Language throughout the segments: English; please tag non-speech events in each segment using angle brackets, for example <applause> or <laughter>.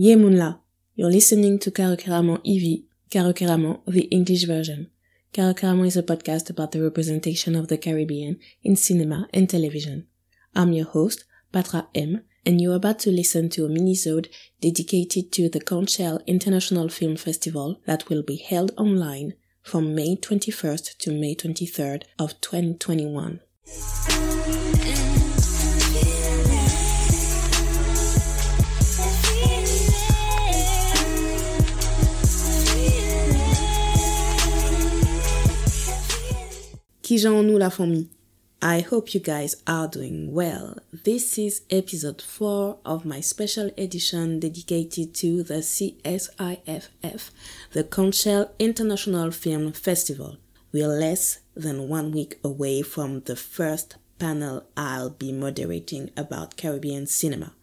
Yemunla. You're listening to Karokeramo EV, Karokeramo, the English version. Karokeramo is a podcast about the representation of the Caribbean in cinema and television. I'm your host, Patra M, and you're about to listen to a mini-sode dedicated to the Conch Shell International Film Festival that will be held online from May 21st to May 23rd of 2021. Nous la famille. I hope you guys are doing well. This is episode 4 of my special edition dedicated to the CSIFF, the Conch Shell International Film Festival. We're less than one week away from the first panel I'll be moderating about Caribbean cinema.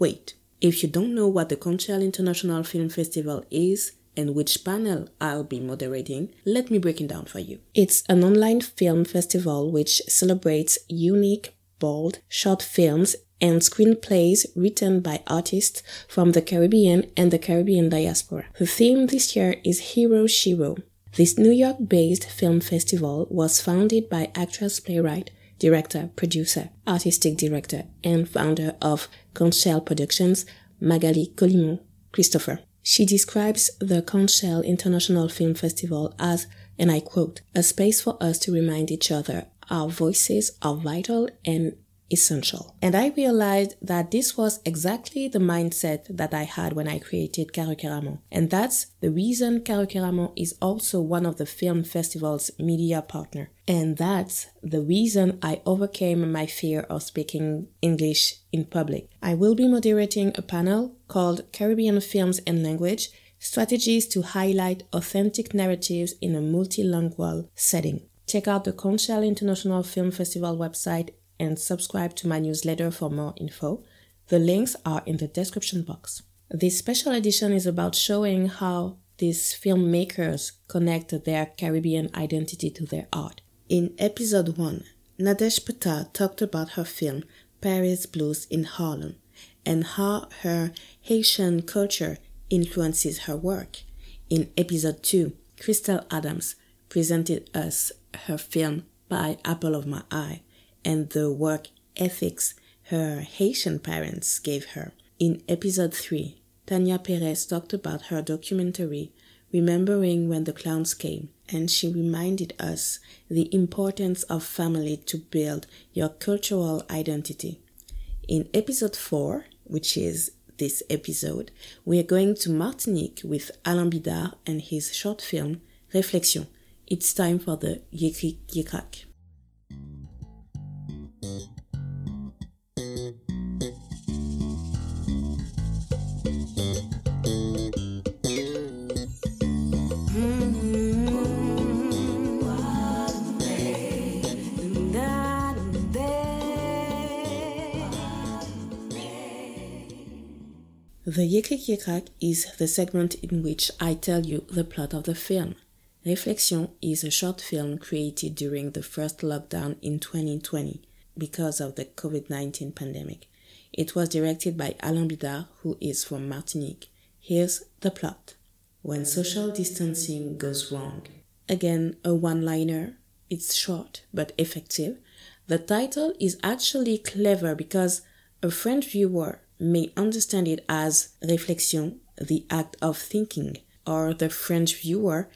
Wait, if you don't know what the Conch International Film Festival is, and which panel I'll be moderating, let me break it down for you. It's an online film festival which celebrates unique, bold, short films and screenplays written by artists from the Caribbean and the Caribbean diaspora. The theme this year is Hero Shiro. This New York based film festival was founded by actress, playwright, director, producer, artistic director, and founder of Conch Shell Productions, Magali Colimon Christopher. She describes the Conch Shell International Film Festival as, and I quote, a space for us to remind each other our voices are vital and essential. And I realized that this was exactly the mindset that I had when I created Karokeramo. And that's the reason Karokeramo is also one of the film festival's media partner. And that's the reason I overcame my fear of speaking English in public. I will be moderating a panel called Caribbean Films and Language Strategies to Highlight Authentic Narratives in a Multilingual Setting. Check out the Conch Shell International Film Festival website and subscribe to my newsletter for more info. The links are in the description box. This special edition is about showing how these filmmakers connect their Caribbean identity to their art. In episode 1, Nadesh Patel talked about her film Paris Blues in Harlem and how her Haitian culture influences her work. In episode 2, Crystal Adams presented us her film By Apple of My Eye and the work ethics her Haitian parents gave her. In episode 3, Tanya Perez talked about her documentary Remembering When the Clowns Came, and she reminded us the importance of family to build your cultural identity. In episode 4, which is this episode, we are going to Martinique with Alain Bidard and his short film Réflexion. It's time for the Yekrik Yekrak. The Yekrik Yekrak is the segment in which I tell you the plot of the film. Reflection is a short film created during the first lockdown in 2020 because of the COVID 19 pandemic. It was directed by Alain Bidard, who is from Martinique. Here's the plot When social distancing goes wrong. Again, a one liner. It's short but effective. The title is actually clever because a French viewer may understand it as réflexion, the act of thinking, or the French viewer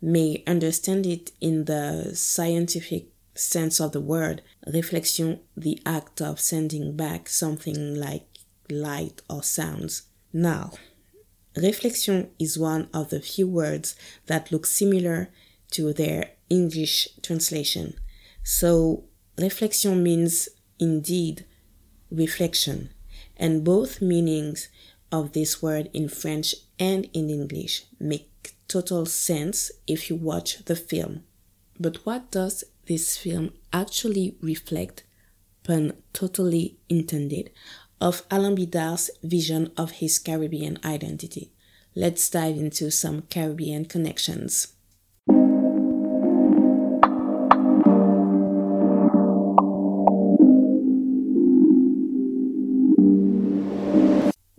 may understand it in the scientific sense of the word, réflexion, the act of sending back something like light or sounds. Now, réflexion is one of the few words that look similar to their English translation. So, réflexion means indeed reflection and both meanings of this word in French and in English make total sense if you watch the film. But what does this film actually reflect, pun totally intended, of Alain Bidard's vision of his Caribbean identity? Let's dive into some Caribbean connections.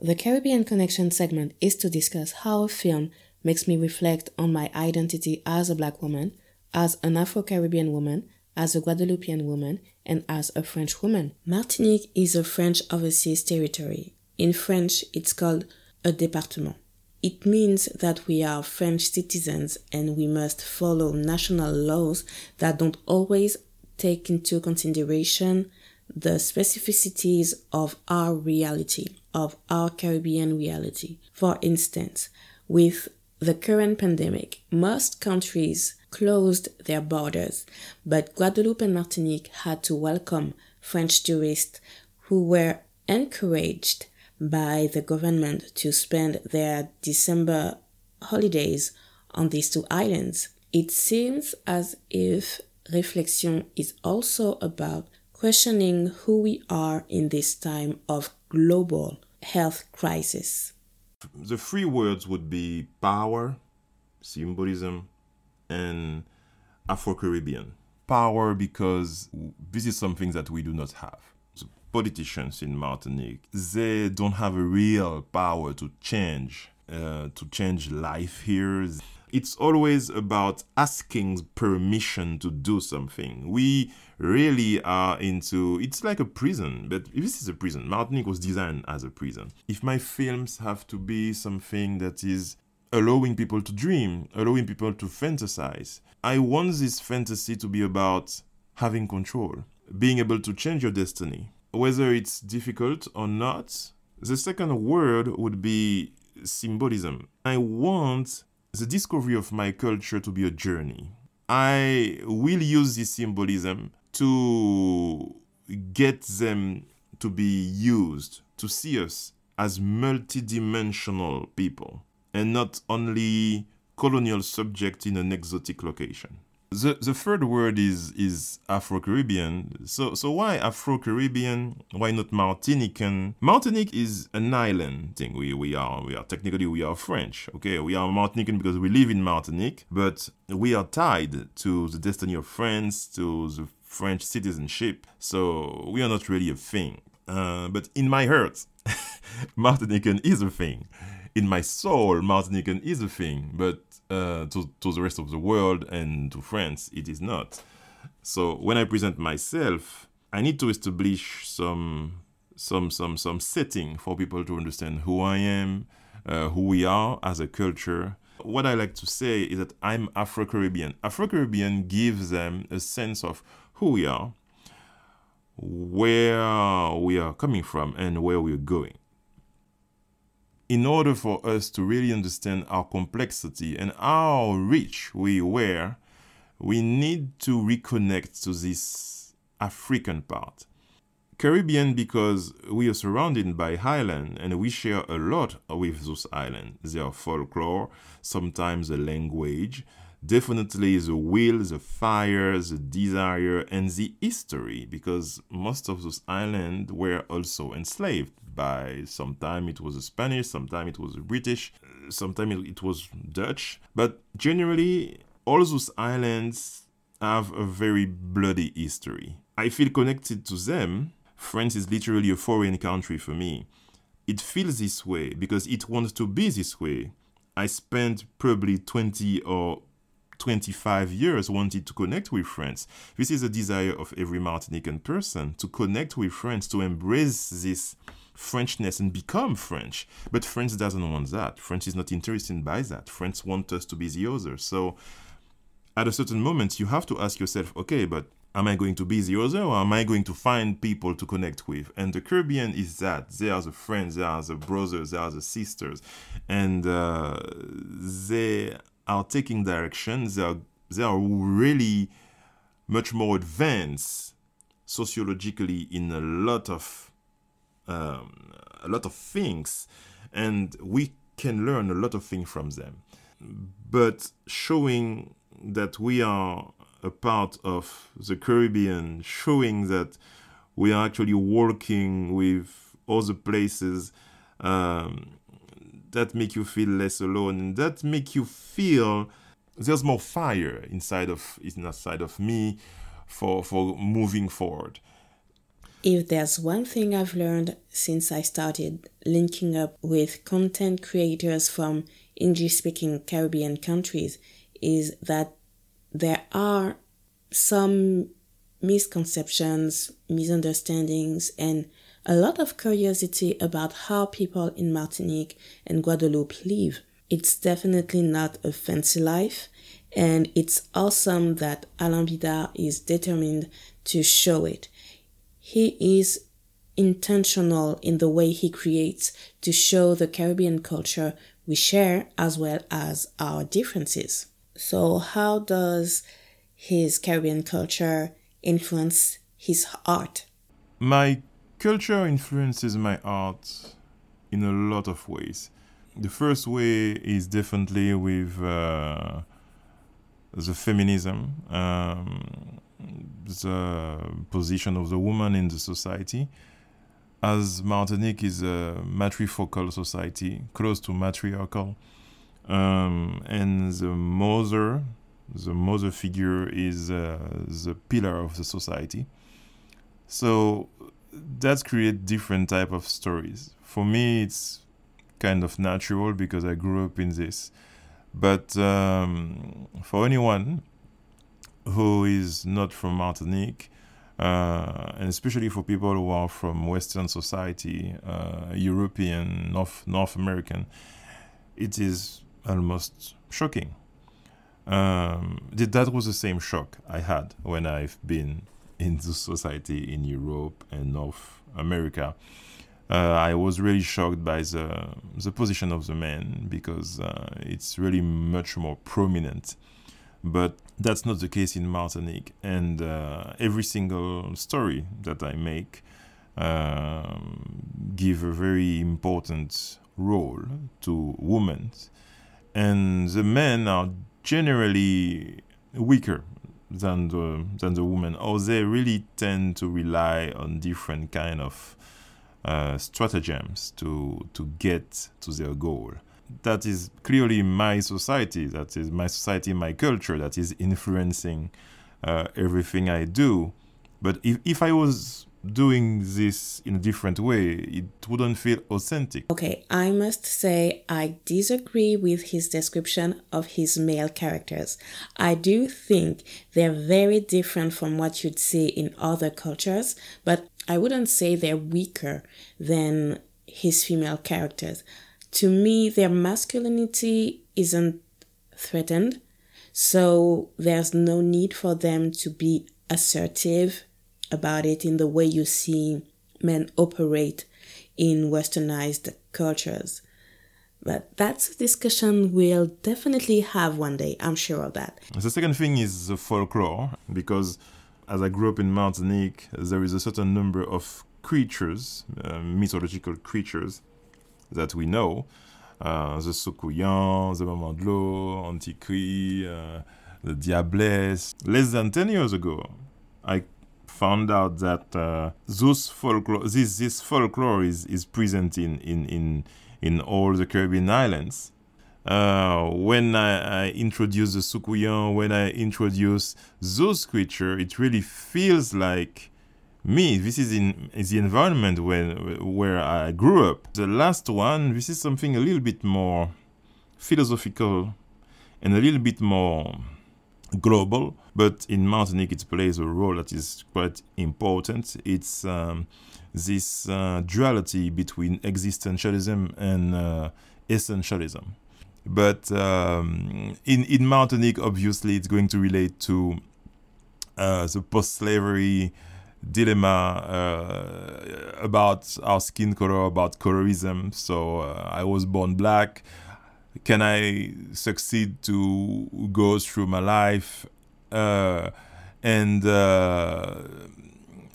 The Caribbean Connection segment is to discuss how a film makes me reflect on my identity as a black woman, as an Afro Caribbean woman, as a Guadeloupean woman, and as a French woman. Martinique is a French overseas territory. In French, it's called a département. It means that we are French citizens and we must follow national laws that don't always take into consideration the specificities of our reality, of our Caribbean reality. For instance, with the current pandemic, most countries closed their borders, but Guadeloupe and Martinique had to welcome French tourists who were encouraged by the government to spend their December holidays on these two islands. It seems as if reflection is also about questioning who we are in this time of global health crisis. The three words would be power, symbolism, and Afro Caribbean. Power because this is something that we do not have. The politicians in Martinique, they don't have a real power to change, uh, to change life here. It's always about asking permission to do something. We really are into it's like a prison, but this is a prison. Martinique was designed as a prison. If my films have to be something that is allowing people to dream, allowing people to fantasize. I want this fantasy to be about having control, being able to change your destiny. Whether it's difficult or not, the second word would be symbolism. I want the discovery of my culture to be a journey. I will use this symbolism to get them to be used to see us as multidimensional people and not only colonial subject in an exotic location. The, the third word is is Afro Caribbean. So so why Afro Caribbean? Why not Martinican? Martinique is an island thing. We we are we are technically we are French. Okay, we are Martinican because we live in Martinique, but we are tied to the destiny of France, to the French citizenship. So we are not really a thing. Uh, but in my heart, <laughs> Martinican is a thing in my soul, Martinican is a thing, but uh, to, to the rest of the world and to France, it is not. So when I present myself, I need to establish some some some some setting for people to understand who I am, uh, who we are as a culture. What I like to say is that I'm Afro Caribbean. Afro Caribbean gives them a sense of who we are, where we are coming from, and where we're going in order for us to really understand our complexity and how rich we were, we need to reconnect to this African part. Caribbean because we are surrounded by islands and we share a lot with those islands. Their folklore, sometimes a language, definitely the will, the fire, the desire, and the history, because most of those islands were also enslaved by sometimes it was a Spanish, sometimes it was a British, sometimes it was Dutch. But generally, all those islands have a very bloody history. I feel connected to them. France is literally a foreign country for me. It feels this way because it wants to be this way. I spent probably 20 or 25 years wanted to connect with France. This is a desire of every Martinican person to connect with France, to embrace this Frenchness and become French. But France doesn't want that. France is not interested by that. France wants us to be the other. So at a certain moment, you have to ask yourself, okay, but am I going to be the other or am I going to find people to connect with? And the Caribbean is that. They are the friends, they are the brothers, they are the sisters. And uh, they are taking direction. They are, they are really much more advanced sociologically in a lot of um, a lot of things, and we can learn a lot of things from them. But showing that we are a part of the Caribbean, showing that we are actually working with other places um, that make you feel less alone, and that make you feel there's more fire inside of inside of me for for moving forward. If there's one thing I've learned since I started linking up with content creators from English speaking Caribbean countries, is that there are some misconceptions, misunderstandings, and a lot of curiosity about how people in Martinique and Guadeloupe live. It's definitely not a fancy life, and it's awesome that Alain Bidard is determined to show it. He is intentional in the way he creates to show the Caribbean culture we share as well as our differences. So, how does his Caribbean culture influence his art? My culture influences my art in a lot of ways. The first way is definitely with uh, the feminism, um, the position of the woman in the society. As Martinique is a matrifocal society, close to matriarchal, um, and the mother, the mother figure is uh, the pillar of the society. So that create different type of stories. For me, it's kind of natural because I grew up in this. But um, for anyone who is not from Martinique, uh, and especially for people who are from Western society, uh, European, North North American, it is almost shocking. Um, that was the same shock I had when I've been into society in Europe and North America. Uh, I was really shocked by the the position of the man because uh, it's really much more prominent. But that's not the case in Martinique, and uh, every single story that I make um, give a very important role to women, and the men are generally weaker than the than the women, or they really tend to rely on different kind of uh, stratagems to to get to their goal. That is clearly my society. That is my society, my culture. That is influencing uh, everything I do. But if if I was doing this in a different way, it wouldn't feel authentic. Okay, I must say I disagree with his description of his male characters. I do think they're very different from what you'd see in other cultures, but I wouldn't say they're weaker than his female characters. To me, their masculinity isn't threatened, so there's no need for them to be assertive about it in the way you see men operate in westernized cultures. But that's a discussion we'll definitely have one day, I'm sure of that. The second thing is the folklore, because as I grew up in Martinique, there is a certain number of creatures, uh, mythological creatures, that we know. Uh, the Soukouyan, the Maman de Anticri, uh, the Diablesse. Less than 10 years ago, I found out that uh, folklore, this this folklore is, is present in, in, in, in all the Caribbean islands. Uh, when I, I introduce the Soukouyan, when I introduce those creatures, it really feels like me. This is in is the environment when where I grew up. The last one, this is something a little bit more philosophical and a little bit more global, but in Martinique it plays a role that is quite important. It's um, this uh, duality between existentialism and uh, essentialism. But um, in in Martinique, obviously, it's going to relate to uh, the post-slavery dilemma uh, about our skin color, about colorism. So uh, I was born black can I succeed to go through my life uh, and uh,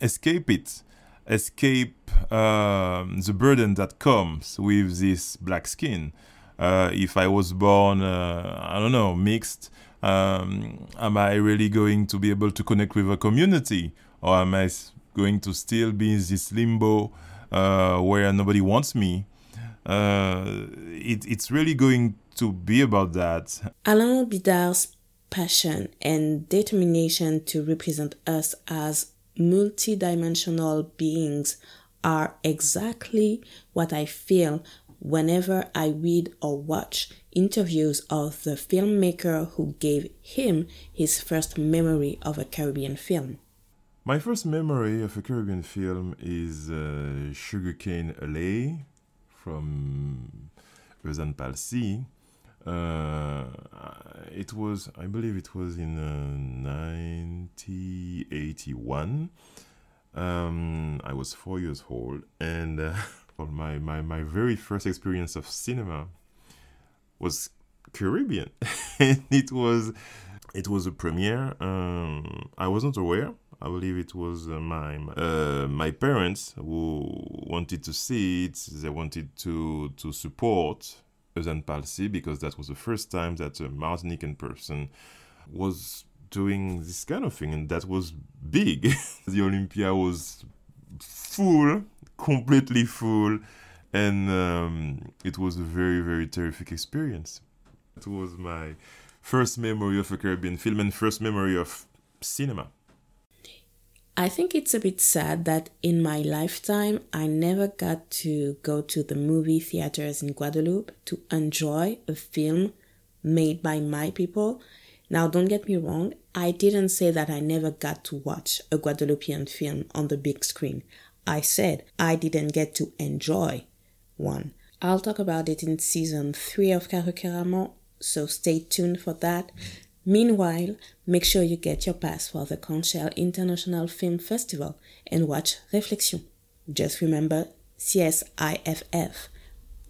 escape it, escape um, the burden that comes with this black skin? Uh, if I was born, uh, I don't know, mixed, um, am I really going to be able to connect with a community, or am I going to still be in this limbo uh, where nobody wants me? Uh, it, it's really going to be about that. Alain Bidard's passion and determination to represent us as multidimensional beings are exactly what I feel whenever I read or watch interviews of the filmmaker who gave him his first memory of a Caribbean film. My first memory of a Caribbean film is uh, Sugarcane Alley from Euzhan Palcy. Uh, it was, I believe, it was in uh, 1981. Um, I was four years old, and uh, <laughs> my, my my very first experience of cinema was Caribbean, <laughs> it was it was a premiere. Um, I wasn't aware. I believe it was uh, my uh, my parents who wanted to see it. They wanted to to support Euzhan Palcy because that was the first time that a Martinican person was doing this kind of thing, and that was big. <laughs> the Olympia was full, completely full, and um, it was a very, very terrific experience. It was my first memory of a Caribbean film and first memory of cinema. I think it's a bit sad that in my lifetime I never got to go to the movie theaters in Guadeloupe to enjoy a film made by my people. Now, don't get me wrong, I didn't say that I never got to watch a Guadeloupean film on the big screen. I said I didn't get to enjoy one. I'll talk about it in season 3 of Caramon, so stay tuned for that. Meanwhile, make sure you get your pass for the Conch Shell International Film Festival and watch Réflexion. Just remember CSIFF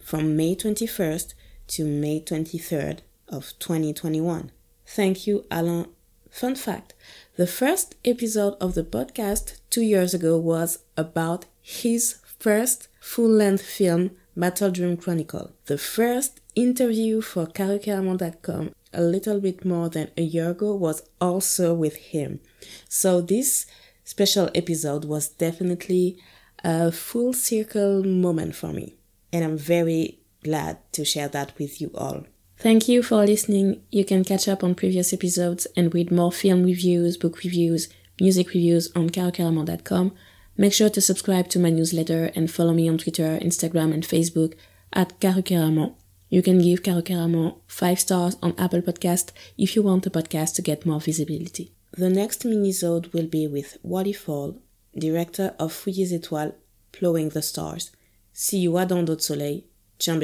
from May 21st to May 23rd of 2021. Thank you, Alain. Fun fact the first episode of the podcast two years ago was about his first full length film, Battle Dream Chronicle. The first interview for CaroCaramon.com a little bit more than a year ago was also with him. So this special episode was definitely a full circle moment for me. And I'm very glad to share that with you all. Thank you for listening. You can catch up on previous episodes and read more film reviews, book reviews, music reviews on carocaramon.com. Make sure to subscribe to my newsletter and follow me on Twitter, Instagram, and Facebook at carocaramon. You can give Caro Caramon 5 stars on Apple Podcast if you want the podcast to get more visibility. The next minisode will be with Wally Fall, director of Fouilles Étoiles, Plowing the Stars. See you dans d'autres soleils. Tiens